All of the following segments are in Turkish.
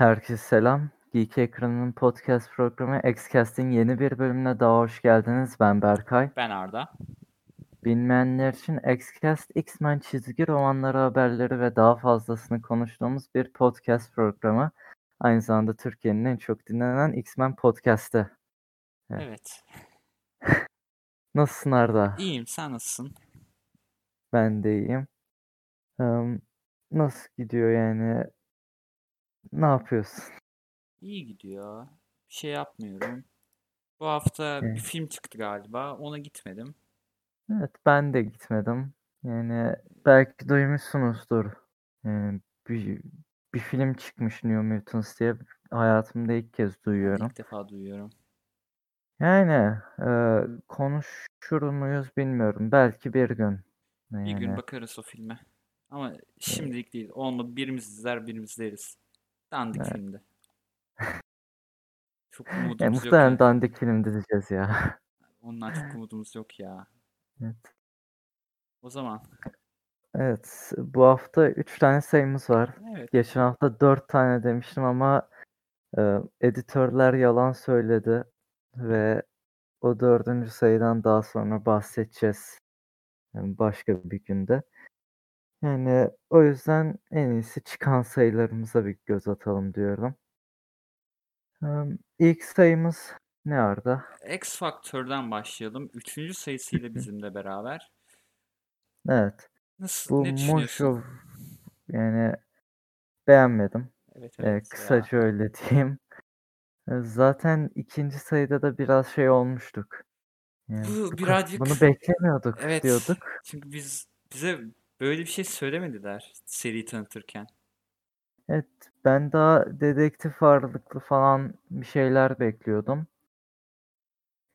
Herkese selam. Geek Ekranı'nın podcast programı Xcast'in yeni bir bölümüne daha hoş geldiniz. Ben Berkay. Ben Arda. Bilmeyenler için Xcast, X-Men çizgi romanları haberleri ve daha fazlasını konuştuğumuz bir podcast programı. Aynı zamanda Türkiye'nin en çok dinlenen X-Men podcast'ı. Evet. Evet. Nasılsın Arda? İyiyim. Sen nasılsın? Ben de iyiyim. Eee, nasıl gidiyor yani? Ne yapıyorsun? İyi gidiyor. Bir şey yapmıyorum. Bu hafta bir Evet. film çıktı galiba. Ona gitmedim. Evet, ben de gitmedim. Yani belki duymuşsunuzdur. Yani bir, bir film çıkmış New Mutants diye. Hayatımda ilk kez Ben de duyuyorum. ilk defa duyuyorum. Yani e, konuşur muyuz bilmiyorum. Belki bir gün. Bir gün Yani bakarız o filme. Ama şimdilik değil. Olmadı birimiz izler birimiz izleriz. Dandik Evet. filmdi. Çok e, umudumuz yok muhtemelen yani. dandik film diyeceğiz ya. Ondan çok umudumuz yok ya. Evet. O zaman. Evet, bu hafta 3 tane sayımız var. Evet. Geçen hafta 4 tane demiştim ama e, editörler yalan söyledi ve o dördüncü sayıdan daha sonra bahsedeceğiz. Yani başka bir günde. Yani o yüzden en iyisi çıkan sayılarımıza bir göz atalım diyorum. Em, İlk sayımız ne Arda? X Factor'dan başlayalım. Üçüncü sayısıyla bizimle beraber. Evet. Nasıl? Bu Ne düşünüyorsun? Yani beğenmedim. Evet evet ya. kısaca öyle diyeyim. Zaten ikinci sayıda da biraz şey olmuştuk. Yani Bu bu ka- birazcık bunu beklemiyorduk evet diyorduk. çünkü biz bize böyle bir şey söylemediler seri tanıtırken. Evet, ben daha dedektif ağırlıklı falan bir şeyler bekliyordum.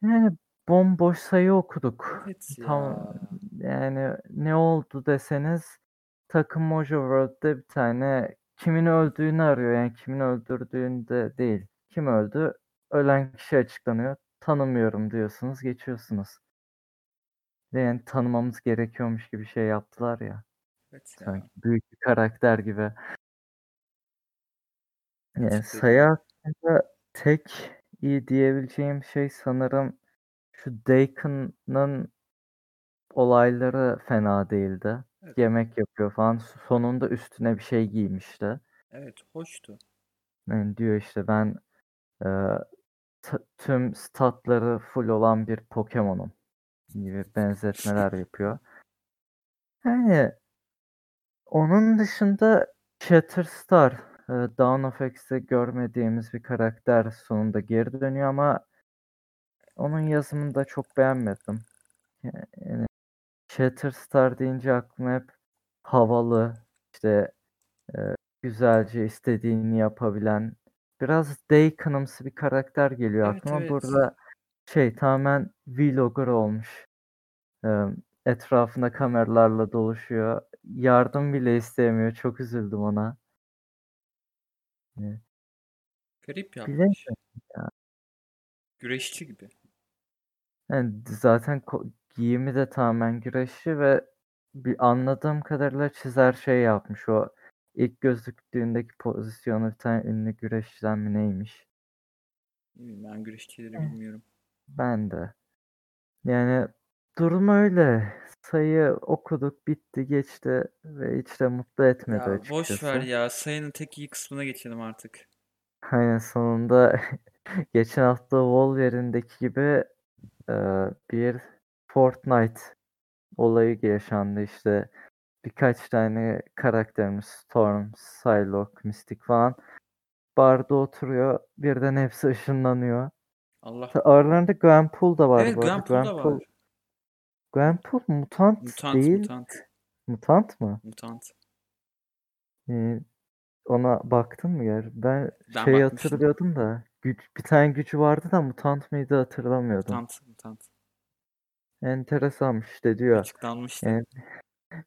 Yani bomboş sayı okuduk. Evet Tam ya. yani ne oldu deseniz takım Mojo World'de bir tane kimin öldüğünü arıyor. Yani kimin öldürdüğünde değil. Kim öldü? Ölen kişi açıklanıyor. Tanımıyorum diyorsunuz, geçiyorsunuz. Yani tanımamız gerekiyormuş gibi şey yaptılar ya. Evet ya. Sanki büyük bir karakter gibi. Yani Tıkladım. sayı hakkında tek iyi diyebileceğim şey sanırım şu Dakon'ın olayları fena değildi. Evet. Yemek yapıyor falan. Sonunda üstüne bir şey giymişti. Evet hoştu. Yani diyor işte ben e, tüm statları full olan bir Pokemon'um gibi benzetmeler yapıyor. Yani onun dışında Shatterstar, e, Dawn of X'te görmediğimiz bir karakter sonunda geri dönüyor ama onun yazımını da çok beğenmedim. Yani Shatterstar deyince aklıma hep havalı, işte e, güzelce istediğini yapabilen, biraz Dakon'ımsı bir karakter geliyor Evet aklıma. evet. Burada şey tamamen vlogger olmuş. Etrafında kameralarla dolaşıyor. Yardım bile istemiyor. Çok üzüldüm ona. Garip yapmış. bilemiyorum ya. Güreşçi gibi. Yani zaten ko- giyimi de tamamen güreşçi ve bir anladığım kadarıyla çizer şey yapmış. O ilk gözüktüğündeki pozisyonu bir tane ünlü güreşçiden mi neymiş? Ben güreşçileri bilmiyorum. Ben de. Yani durum öyle. Sayı okuduk, bitti, geçti ve hiç de mutlu etmedi Ya boş ver açıkçası. ya. Sayının tek iyi kısmına geçelim artık. Aynen sonunda geçen hafta Wolverine'deki gibi e, bir Fortnite olayı yaşandı işte. Birkaç tane karakterimiz Storm, Psylocke, Mystic falan barda oturuyor. Birden hepsi ışınlanıyor. Allah. Aralarında Gwenpool da var Evet arada. Gwenpool da Gwenpool, var. Gwenpool mutant Mutant değil. mutant. Mutant mı? Mutant. Ee, ona baktın mı ya? Ben Ben şey hatırlıyordum da güç, bir tane gücü vardı da mutant mıydı hatırlamıyordum. Mutant. Mutant. Enteresanmış işte diyor. Açıklanmıştı. Yani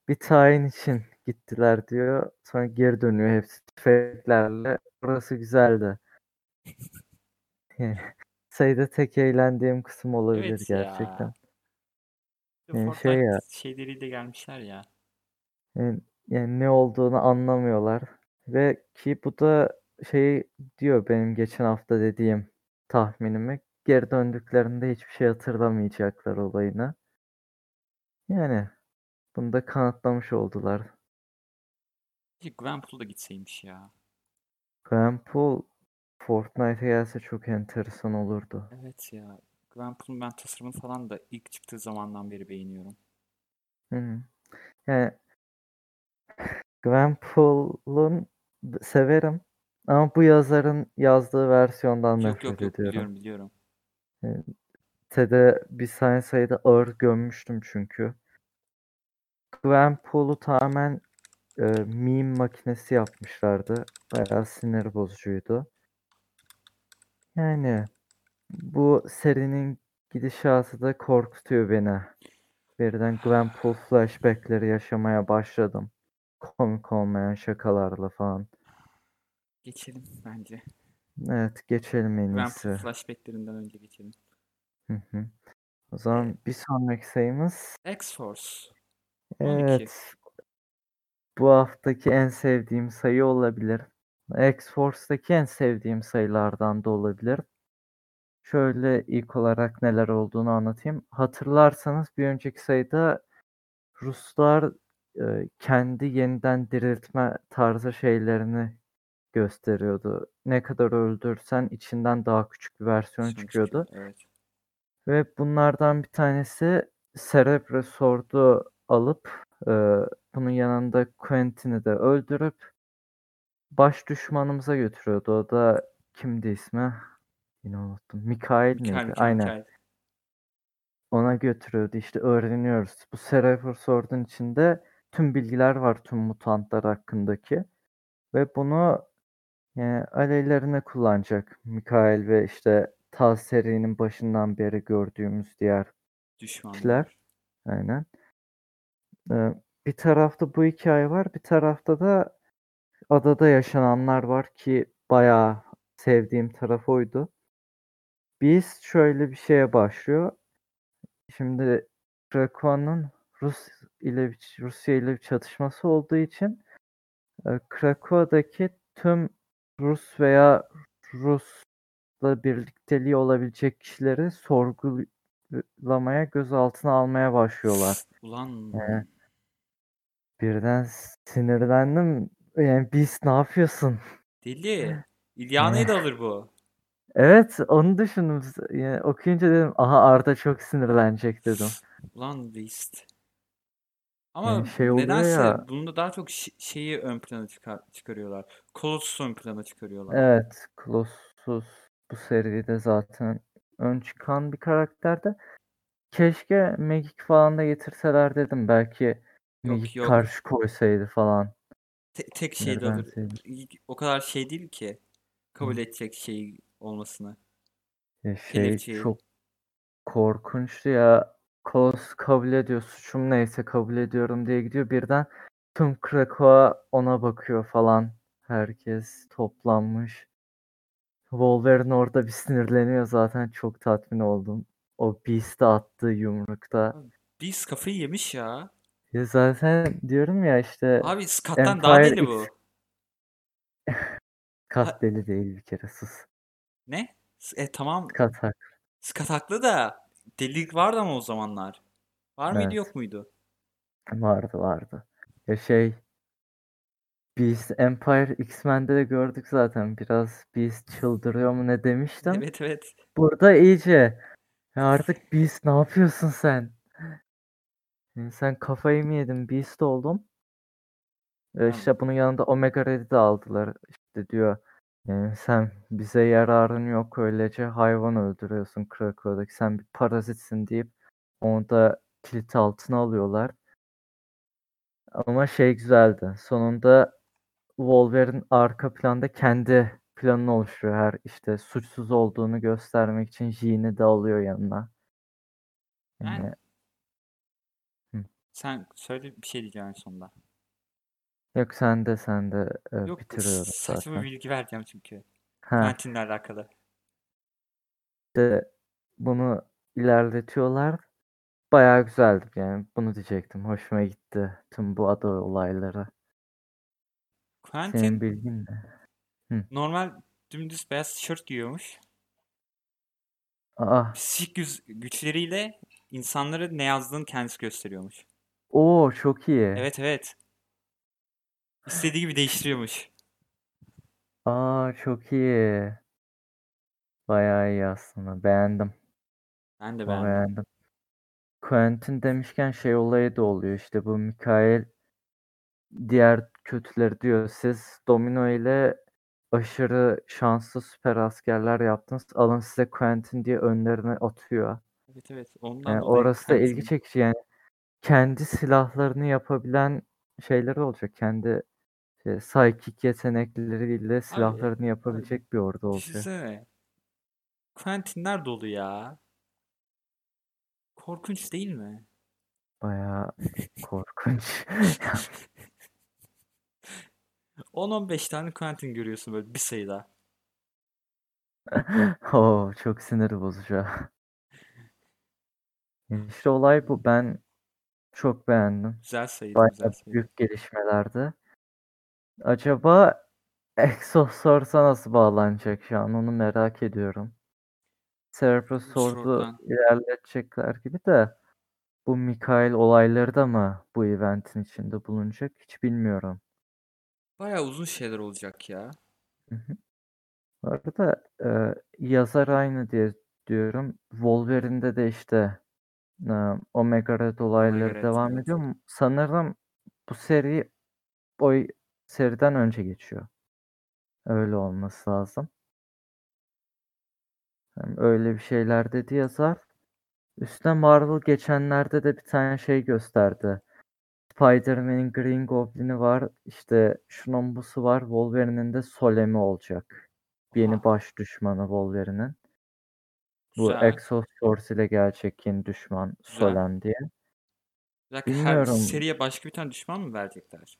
bir tayin için gittiler diyor. Sonra geri dönüyor hepsi tüfeklerle. Burası güzeldi. Sayıda tek eğlendiğim kısım olabilir Evet ya. gerçekten. Yani şey Fortnite ya, şeyleriyle gelmişler ya. yani, yani ne olduğunu anlamıyorlar. Ve ki bu da şey diyor benim geçen hafta dediğim tahminimi. Geri döndüklerinde hiçbir şey hatırlamayacaklar olayını. Yani bunu da kanıtlamış oldular. Peki Gwenpool da gitseymiş ya. Gwenpool Fortnite'a gelse çok enteresan olurdu. Evet ya. Gwenpool'un ben tasarımını falan da ilk çıktığı zamandan beri beğeniyorum. Hı hı. Yani Gwenpool'un severim ama bu yazarın yazdığı versiyondan Yok nefret yok yok ediyorum. biliyorum biliyorum. Sitede bir saniye sayıda ağır gömmüştüm çünkü. Gwenpool'u tamamen e, meme makinesi yapmışlardı. Bayağı sinir bozucuydu. Yani bu serinin gidişatı da korkutuyor beni. Birden Gwenpool flashbackleri yaşamaya başladım. Komik olmayan şakalarla falan. Geçelim bence. Evet geçelim en Gwenpool iyisi. flashbacklerinden önce geçelim. Hı hı. O zaman bir sonraki sayımız X-Force. 12. evet bu haftaki en sevdiğim sayı olabilir. X-Force'daki en sevdiğim sayılardan da olabilir. Şöyle ilk olarak neler olduğunu anlatayım. Hatırlarsanız bir önceki sayıda Ruslar e, kendi yeniden diriltme tarzı şeylerini gösteriyordu. Ne kadar öldürsen içinden daha küçük bir versiyon Sonuç çıkıyordu. çıkıyor, Evet. Ve bunlardan bir tanesi Cerebro Sword'u alıp e, bunun yanında Quentin'i de öldürüp baş düşmanımıza götürüyordu. O da kimdi ismi? Yine unuttum. Mikael Mikael, miydi? Mikael, Aynen. Mikael. Ona götürüyordu. İşte öğreniyoruz. Bu Cerebro Sword'un içinde tüm bilgiler var tüm mutantlar hakkındaki. Ve bunu yani aleyhlerine kullanacak Mikael ve işte ta serinin başından beri gördüğümüz diğer Düşmanlar. kişiler. Aynen. Ee, bir tarafta bu hikaye var, bir tarafta da adada yaşananlar var ki bayağı sevdiğim taraf oydu. Biz şöyle bir şeye başlıyor. Şimdi Krakow'un Rus ile Rusya ile bir çatışması olduğu için e, Krakow'daki tüm Rus veya Rus'la birlikteliği olabilecek kişileri sorgulamaya, gözaltına almaya başlıyorlar. Ulan Ee, birden sinirlendim. Yani biz ne yapıyorsun? deli. İlyana'yı da alır bu. Evet, onu düşündüm. Yani okuyunca dedim, aha Arda çok sinirlenecek dedim. Ulan Beast. Ama Yani şey nedense ya. bunda daha çok şeyi ön plana çıkar- çıkarıyorlar. Colossus'u ön plana çıkarıyorlar. Evet, Colossus bu seride zaten ön çıkan bir karakterdi. Keşke Magic falan da getirseler dedim. Belki Magic yok. karşı koysaydı falan. Te- tek şey de O kadar şey değil ki. Kabul Hı. edecek şey olmasını. Ya şey Kelepçeyi. çok korkunçtu ya. Kolos kabul ediyor. Suçum neyse kabul ediyorum diye gidiyor. Birden tüm Krakow ona bakıyor falan. Herkes toplanmış. Wolverine orada bir sinirleniyor zaten. Çok tatmin oldum. O Beast'e attığı yumrukta. Beast kafayı yemiş ya. Ya zaten diyorum ya işte Abi Scott'tan daha Empire deli bu. X Kat deli değil bir kere sus. Ne? E tamam. Kat hak. Scott haklı da delilik vardı ama o zamanlar. Var mıydı Evet. yok muydu? Vardı vardı. Ya şey Beast Empire X-Men'de de gördük zaten. Biraz Beast çıldırıyor mu ne demiştim. Evet evet. Burada iyice ya artık Beast ne yapıyorsun sen? Yani sen kafayı mı yedin? Beast oldum. Ee, işte bunun yanında Omega Red'i de aldılar. İşte diyor yani sen bize yararın yok öylece hayvan öldürüyorsun Krakow'daki. Sen bir parazitsin deyip onu da kilit altına alıyorlar. Ama şey güzeldi. Sonunda Wolverine arka planda kendi planını oluşturuyor. Her işte suçsuz olduğunu göstermek için Jean'i de alıyor yanına. Yani, Sen söyle bir şey diyeceğim en sonunda. yok sen de sen de e, Yok bitiriyorum saçma zaten. bir bilgi vereceğim çünkü. Ha, Quentin'le alakalı. de bunu ilerletiyorlar. Bayağı güzeldi yani. Bunu diyecektim. Hoşuma gitti tüm bu ada olayları. Senin Quentin bilgin ne? Hı. Normal dümdüz beyaz tişört giyiyormuş. Aa, Psik güçleriyle insanlara ne yazdığını kendisi gösteriyormuş. O çok iyi. Evet evet. İstediği gibi değiştiriyormuş. Aa, çok iyi. Bayağı iyi aslında. Beğendim. Ben de beğendim. beğendim. Quentin demişken şey olayı da oluyor işte bu Mikael diğer kötüleri diyor siz Domino ile aşırı şanslı süper askerler yaptınız alın size Quentin diye önlerine atıyor. Evet evet. Ondan Yani dolayı orası da ilgi Quentin- çekici yani kendi silahlarını yapabilen şeyleri olacak. Kendi şey, psychic yetenekleriyle silahlarını yapabilecek bir ordu olacak. Düşünsene. Quentinler dolu ya. Korkunç değil mi? Bayağı korkunç. 10-15 tane Quentin görüyorsun böyle bir sayıda. Oo, çok sinir bozucu. İşte olay bu. Ben çok beğendim. Güzel sayıydı, Bayağı güzel sayıydı. büyük gelişmelerdi. Acaba Exosource'a nasıl bağlanacak şu an onu merak ediyorum. Sword'dan. ilerletecekler gibi de bu Mikael olayları da mı bu eventin içinde bulunacak hiç bilmiyorum. Bayağı uzun şeyler olacak ya. Hı hı. Bu arada e, yazar aynı diye diyorum. Wolverine'de de işte e, Omega Red olayları Red, devam evet. ediyor. Sanırım bu seri o seriden önce geçiyor. Öyle olması lazım. Yani öyle bir şeyler dedi yazar. Üstüne Marvel geçenlerde de bir tane şey gösterdi. Spider-Man'in Green Goblin'i var. İşte şunun busu var. Wolverine'in de Solem'i olacak. Yeni baş düşmanı Wolverine'in. Bu Güzel. Exosource ile gerçek yeni düşman Güzel. Solem diye. Bir dakika, her Bilmiyorum. seriye başka bir tane düşman mı verecekler?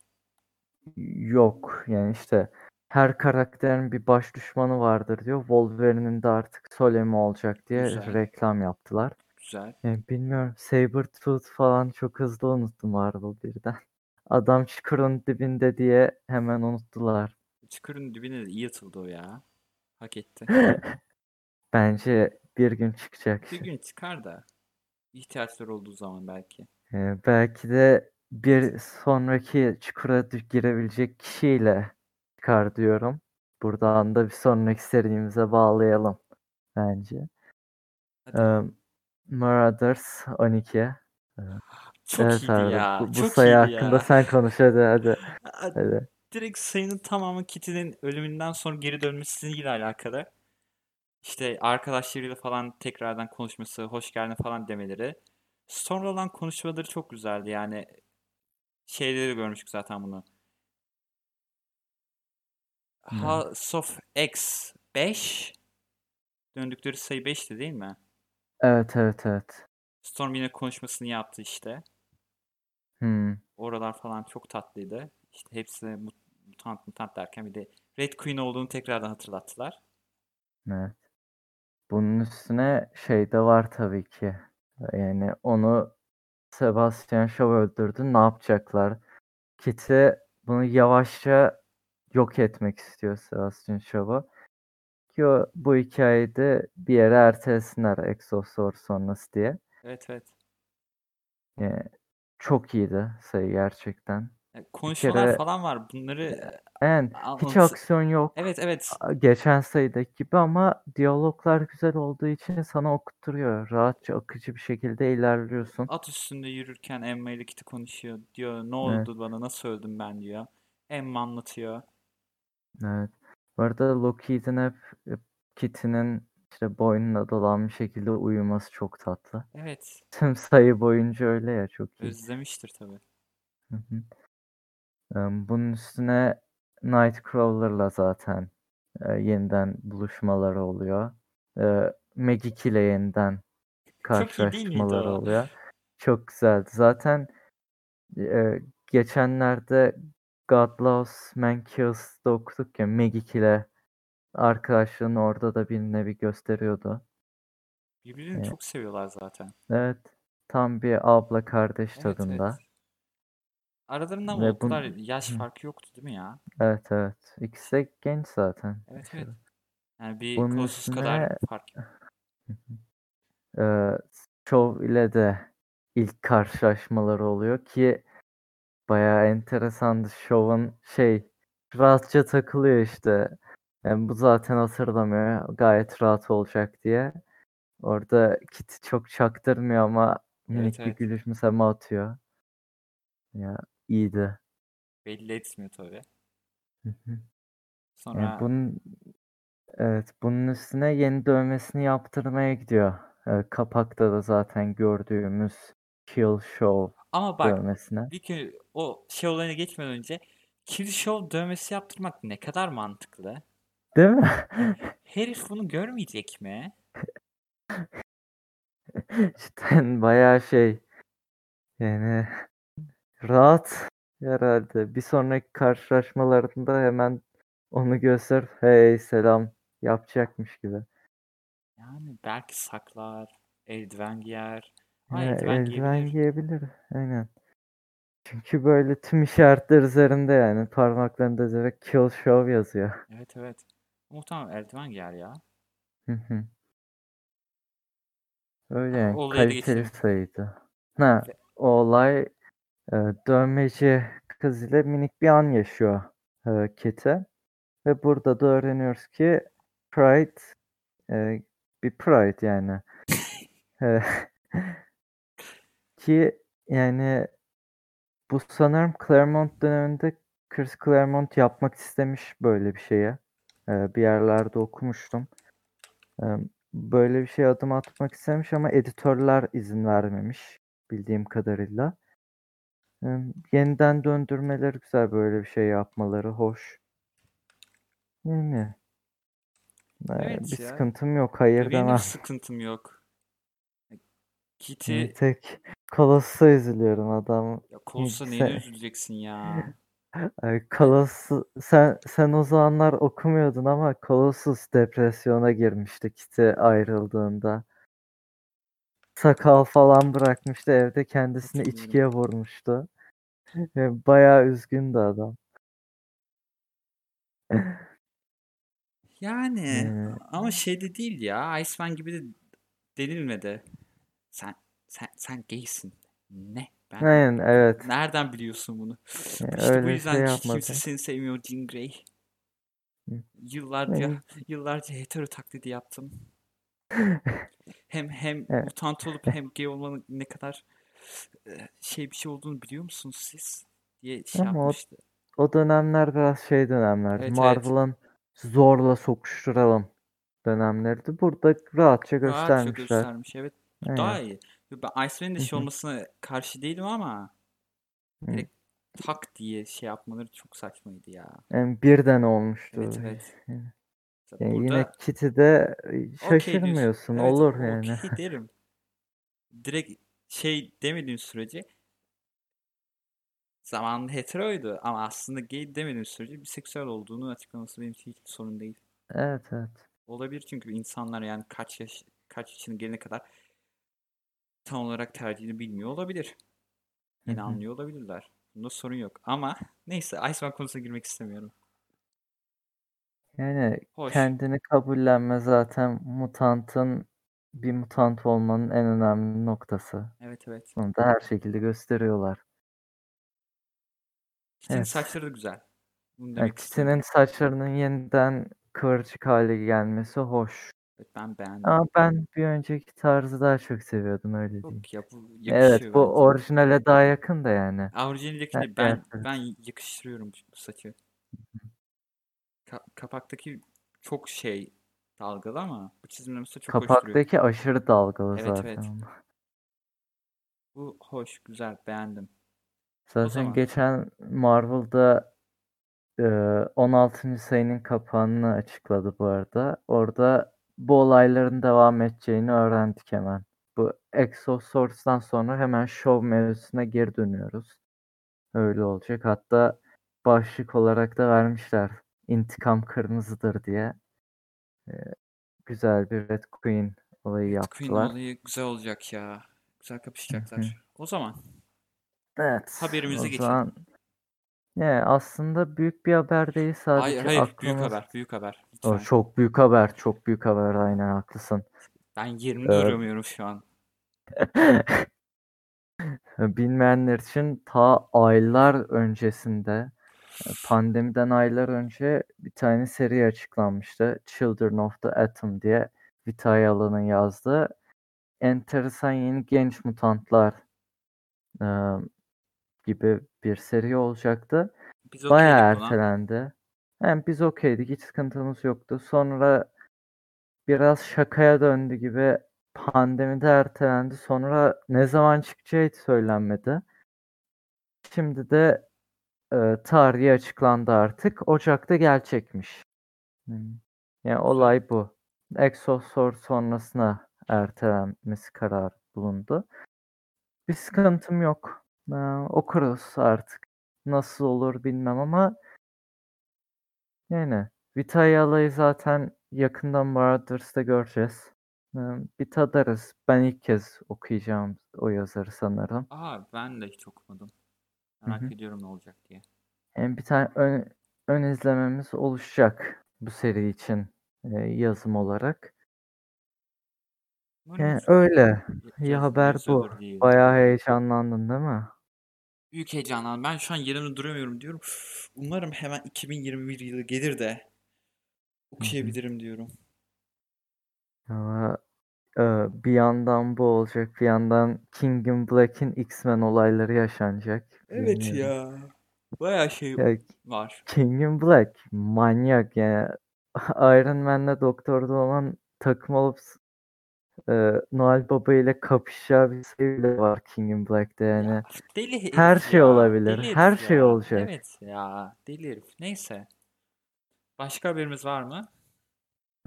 Yok yani işte her karakterin bir baş düşmanı vardır diyor. Wolverine'in de artık Solem'i olacak diye Güzel. reklam yaptılar. Güzel. Yani bilmiyorum. Sabretooth falan çok hızlı unuttu Marvel birden. Adam çukurun dibinde diye hemen unuttular. Çukurun dibine de iyi atıldı o ya. Hak etti. Bence bir gün çıkacak. Bir gün çıkar da ihtiyaçları olduğu zaman belki. Ee, belki de bir sonraki çukura girebilecek kişiyle çıkar diyorum. Buradan da bir sonraki serimize bağlayalım bence. Hadi. Ee, Marauders 12. Çok evet iyiydi ya. bu, bu Çok sayı hakkında ya. sen konuş hadi hadi. Hadi. Direkt sayının tamamı Kitty'nin ölümünden sonra geri dönmesiyle alakalı. İşte arkadaşlarıyla falan tekrardan konuşması, hoş geldin falan demeleri. Sonra olan konuşmaları çok güzeldi. Yani şeyleri görmüştük zaten bunu. House of X 5 döndükleri sayı 5'ti değil mi? Evet evet evet. Storm yine konuşmasını yaptı işte. Hmm. Oralar falan çok tatlıydı. İşte hepsi mut- mutant mutant derken bir de Red Queen olduğunu tekrardan hatırlattılar. Evet. Bunun üstüne şey de var tabii ki. Yani onu Sebastian Shaw öldürdü. Ne yapacaklar? Kitty bunu yavaşça yok etmek istiyor Sebastian Shaw'u. Ki o, bu hikayede bir yere ertelesinler Exosource sonrası diye. Evet evet. Yani çok iyiydi sayı gerçekten. Yani konuşmalar kere- falan var. Bunları Aa, hiç aksiyon yok. evet evet. Geçen sayıdaki gibi ama diyaloglar güzel olduğu için sana okutturuyor. Rahatça akıcı bir şekilde ilerliyorsun. At üstünde yürürken Emma ile Kitty konuşuyor. Diyor ne oldu bana nasıl öldüm ben diyor. Emma anlatıyor. Evet. Bu arada Loki'nin hep Kitty'nin işte boynuna dolanmış şekilde uyuması çok tatlı. Evet. Tüm sayı boyunca öyle ya çok iyi. Özlemiştir tabii. Hı hı. Bunun üstüne Nightcrawler'la zaten e, yeniden buluşmaları oluyor. E, Magik ile yeniden karşılaşmaları oluyor. Çok güzeldi. Zaten e, geçenlerde God Loves Man Kills'da okuduk ya Magik ile arkadaşlığını orada da bir nevi gösteriyordu. Birbirini Evet. çok seviyorlar zaten. Evet. Tam bir abla kardeş Evet tadında. evet. Aralarında Ve kadar bun- yaş Hı. farkı yoktu değil mi ya? Evet evet. İkisi de genç zaten. Evet aşırı. evet. Yani bir Bunun Colossus kadar üstüne fark yok. e, Show ile de ilk karşılaşmaları oluyor ki bayağı enteresandı. Show'un şey rahatça takılıyor işte. Yani bu zaten hatırlamıyor. Gayet rahat olacak diye. Orada Kitty çok çaktırmıyor ama minik Evet bir evet. gülümseme atıyor. Ya iyiydi. Belli etmiyor tabii. Hı hı. Yani Sonra bunun evet bunun üstüne yeni dövmesini yaptırmaya gidiyor. Ee, kapakta da zaten gördüğümüz Kill Show ama bak dövmesine. bir gün o şey olayına geçmeden önce Killshow dövmesi yaptırmak ne kadar mantıklı. Değil mi? Herif bunu görmeyecek mi? Cidden bayağı şey yani rahat herhalde. Bir sonraki karşılaşmalarında hemen onu göster. Hey selam yapacakmış gibi. Yani belki saklar, eldiven giyer. Ha eldiven eldiven giyebilir. giyebilir. Aynen. Çünkü böyle tüm işaretler üzerinde yani parmaklarında direkt kill show yazıyor. Evet evet. Muhtemelen eldiven giyer ya. Hı hı. Öyle yani da kaliteli sayıydı. Ha, o olay e, dövmeci kız ile minik bir an yaşıyor e, Kit'e. Ve burada da öğreniyoruz ki Pride e, bir Pride yani. E, ki yani bu sanırım Claremont döneminde Chris Claremont yapmak istemiş böyle bir şeye. E, bir yerlerde okumuştum. E, böyle bir şey adım atmak istemiş ama editörler izin vermemiş bildiğim kadarıyla. Yeniden döndürmeleri güzel böyle bir şey yapmaları hoş. Yani e, Evet bir ya. sıkıntım yok hayır Benim demem. sıkıntım yok. Kitty Bir tek Colossus'a üzülüyorum adam. ya Colossus'a neyine sen, üzüleceksin ya? Ay, Colossus sen sen o zamanlar okumuyordun ama Colossus depresyona girmişti Kitty ayrıldığında. Sakal falan bırakmıştı evde kendisini içkiye vurmuştu. Bayağı üzgündü adam. Yani Yani, ama şey de değil ya. Iceman gibi de denilmedi. Sen sen sen gaysin. Ne? Ben aynen evet. nereden biliyorsun bunu? Yani İşte bu öyle yüzden şey ki kimse seni sevmiyor Jean Grey. Yıllarca yıllarca hetero taklidi yaptım. Hem hem evet. mutant olup hem gay olmanın ne kadar şey bir şey olduğunu biliyor musunuz siz? diye şey Ama o, yapmıştı. o dönemler biraz şey dönemlerdi. Evet evet. Marvel'ın zorla sokuşturalım dönemlerdi. Burada rahatça Rahatça göstermişler. göstermiş. Evet. Bu daha iyi. Ben Iceman'in de şey olmasına karşı değilim ama direkt tak diye şey yapmaları çok saçmaydı ya. Yani birden olmuştu. Evet evet. Yani Mesela yine burada Kitty'de diyorsun. şaşırmıyorsun. Evet Olur yani. okey derim. Direkt şey demediğin sürece zamanında heteroydu ama aslında gay demediğin sürece biseksüel olduğunu açıklaması benim için hiç sorun değil. Evet evet. Olabilir çünkü insanlar yani kaç yaş kaç yaşına gelene kadar tam olarak tercihini bilmiyor olabilir. Yine anlıyor olabilirler. Bunda sorun yok. Ama neyse Iceman konusuna girmek istemiyorum. Yani Hoş. kendini kabullenme zaten mutantın bir mutant olmanın en önemli noktası. Evet evet. Bunu da her şekilde gösteriyorlar. Kitty'nin Evet. saçları da güzel. Bunu Yani. Kitty'nin saçlarının yeniden kıvırcık hale gelmesi hoş. Evet ben beğendim. Ama ben bir önceki tarzı daha çok seviyordum öyle diyeyim. Yok ya bu Evet bu bence. orijinale daha yakın da yani. Orijinaldekini ben evet. ben yakıştırıyorum bu saçı. Ka- kapaktaki çok şey dalgalı ama bu çizimde mesela çok hoş duruyor. Kapaktaki aşırı dalgalı Evet zaten evet. Bu hoş, güzel, beğendim. O Zaten zaman geçen Marvel'da e, 16. sayının kapağını açıkladı bu arada. Orada bu olayların devam edeceğini öğrendik hemen. Bu Exosource'dan sonra hemen Show mevzusuna geri dönüyoruz. Öyle olacak. Hatta başlık olarak da vermişler. İntikam kırmızıdır diye. E, güzel bir Red Queen olayı Red Queen yaptılar. olayı güzel olacak ya. Güzel kapışacaklar. O zaman Evet. Haberimize geçelim. zaman ne aslında büyük bir haber değil sadece Hayır hayır büyük aklımız haber büyük haber. O çok büyük haber, çok büyük haber aynen haklısın. Ben yerimde Ee, duramıyorum şu an. Bilmeyenler için ta aylar öncesinde pandemiden aylar önce bir tane seri açıklanmıştı. Children of the Atom diye Vitaly Alan'ın yazdığı enteresan yeni genç mutantlar e, gibi bir seri olacaktı. Biz Bayağı okeydik buna. ertelendi. Yani biz okeydik, hiç sıkıntımız yoktu. Sonra biraz şakaya döndü gibi pandemide ertelendi. Sonra ne zaman çıkacağı hiç söylenmedi. Şimdi de e, tarihi açıklandı artık. Ocak'ta gelecekmiş. Hmm. Yani olay bu. Exosource sonrasına ertelenmesi kararı bulundu. Bir sıkıntım yok. Ee, okuruz artık. Nasıl olur bilmem ama yani Vitaly Alay'ı zaten yakından Marauders göreceğiz. Bir tadarız. Ben ilk kez okuyacağım o yazarı sanırım. Aa ben de hiç okumadım. Merak hı. ediyorum ne olacak diye. Yani bir tane ön, ön izlememiz oluşacak bu seri için e, yazım olarak. Yani öyle. ya- İyi haber bu. diye Bayağı heyecanlandın değil mi? Büyük heyecanlandım. Ben şu an yerimde duramıyorum diyorum. Umarım hemen 2021 yılı gelir de okuyabilirim diyorum. Ama e, bir yandan bu olacak, bir yandan King in Black'in X-Men olayları yaşanacak. Evet Bilmiyorum. ya. Bayağı şey Ya var. King in Black manyak yani. Iron Man'le Doktor Doom'un takım olup e, Noel Baba ile kapışacağı bir şey bile var King in Black'te yani. Ya deli Her şey ya. olabilir. Deli Her şey ya. olacak. Evet ya. Deli herif. Neyse. Başka haberimiz var mı?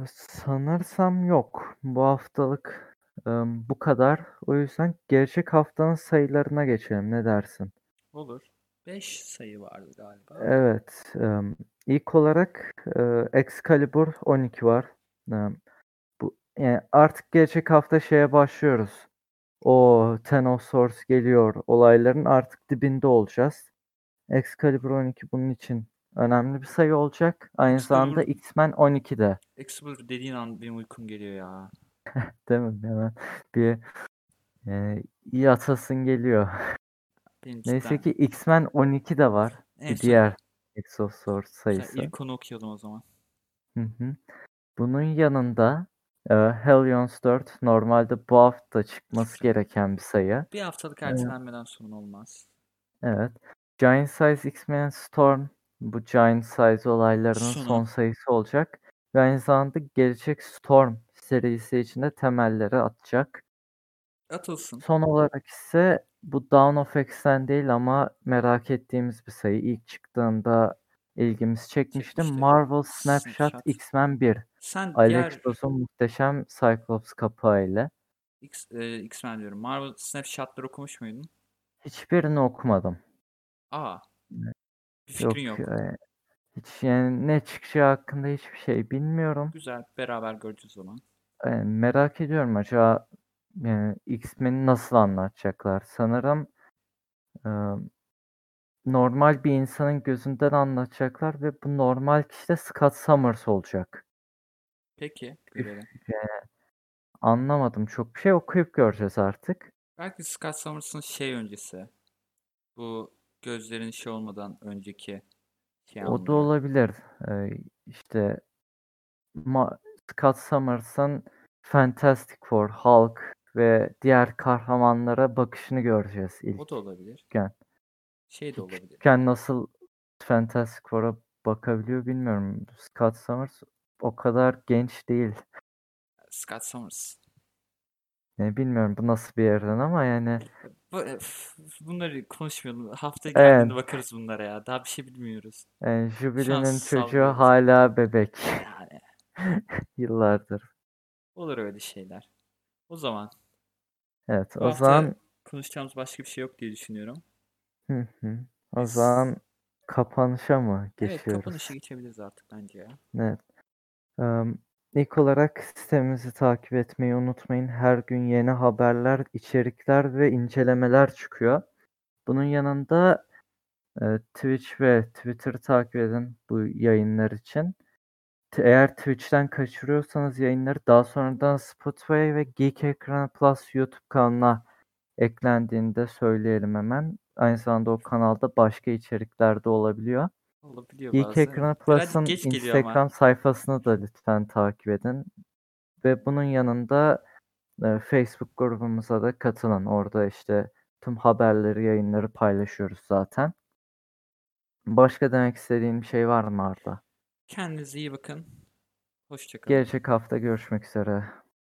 Sanırsam yok. Bu haftalık e, bu kadar. O yüzden gelecek haftanın sayılarına geçelim. Ne dersin? Olur. 5 sayı vardı galiba. Evet. em, ilk olarak e, Excalibur 12 var. Em, bu yani artık gelecek hafta şeye başlıyoruz. O Ten of Swords geliyor. Olayların artık dibinde olacağız. Excalibur 12 bunun için önemli bir sayı olacak. Aynı zamanda Excalibur- X-Men 12'de. Excalibur dediğin an benim uykum geliyor ya. Değil mi? Hemen bir e, iyi atasın geliyor. Benim Neyse cidden. ki X-Men 12 de var. En Bir son- diğer Exosword Sen sayısı. ilk konu okuyalım o zaman. Hı hı. Bunun yanında e, Hellions 4 normalde bu hafta çıkması gereken bir sayı. Bir haftalık Evet. ertelenmeden sorun olmaz. Evet. Giant Size X-Men Storm bu Giant Size olaylarının Sonu. son sayısı olacak. Ve aynı zamanda gelecek Storm serisi içinde temelleri atacak. Atılsın. Son olarak ise bu Dawn of X'ten değil ama merak ettiğimiz bir sayı. İlk çıktığında ilgimizi çekmişti. Çekmişti. Marvel Snapshot Snapshot. X-Men 1. Sen Alex diğer Ross'un muhteşem Cyclops kapağı ile. X, e, X-Men diyorum. Marvel Snapshot'ları okumuş muydun? Hiçbirini okumadım. Aa. Bir fikrin yok. e, hiç yani ne çıkacağı hakkında hiçbir şey bilmiyorum. Güzel. Beraber göreceğiz o zaman. E, merak ediyorum acaba yani X-Men'i nasıl anlatacaklar? Sanırım e, normal bir insanın gözünden anlatacaklar ve bu normal kişi de Scott Summers olacak. Peki. Görelim. Anlamadım. Çok bir şey okuyup göreceğiz artık. Belki Scott Summers'ın şey öncesi. Bu gözlerin şey olmadan önceki şey O da anlıyor. olabilir. Ee, işte Ma- Scott Summers'ın Fantastic Four, Hulk ve diğer kahramanlara bakışını göreceğiz ilk. O da olabilir. Küçükken. Şey de olabilir. Küçükken nasıl Fantastic Four'a bakabiliyor bilmiyorum. Scott Summers o kadar genç değil. Scott Summers. Yani bilmiyorum bu nasıl bir yerden ama yani Bu, öf, bunları konuşmayalım. Haftaya Evet. geldiğinde bakarız bunlara ya. Daha bir şey bilmiyoruz. yani Jubilee'nin çocuğu sallıyoruz. hala bebek. Yani Yıllardır. olur öyle şeyler. O zaman Evet bu o hafta zaman konuşacağımız başka bir şey yok diye düşünüyorum. Hı hı. O zaman kapanışa mı Evet geçiyoruz? kapanışa geçebiliriz artık bence ya. Evet. Em, İlk olarak sitemizi takip etmeyi unutmayın. Her gün yeni haberler, içerikler ve incelemeler çıkıyor. bunun yanında e, Twitch ve Twitter'ı takip edin bu yayınlar için. Eğer Twitch'ten kaçırıyorsanız yayınları daha sonradan Spotify ve Geek Ekranı Plus YouTube kanalına eklendiğini de söyleyelim hemen. Aynı zamanda o kanalda başka içerikler de olabiliyor. Olabiliyor Geek bazen. Birazcık Plus'ın geç geliyor ama. Instagram sayfasını da lütfen takip edin. Ve bunun yanında e, Facebook grubumuza da katılın. Orada işte tüm haberleri, yayınları paylaşıyoruz zaten. Başka demek istediğin bir şey var mı Arda? Kendinize iyi bakın. Hoşça kalın. Gelecek hafta görüşmek üzere.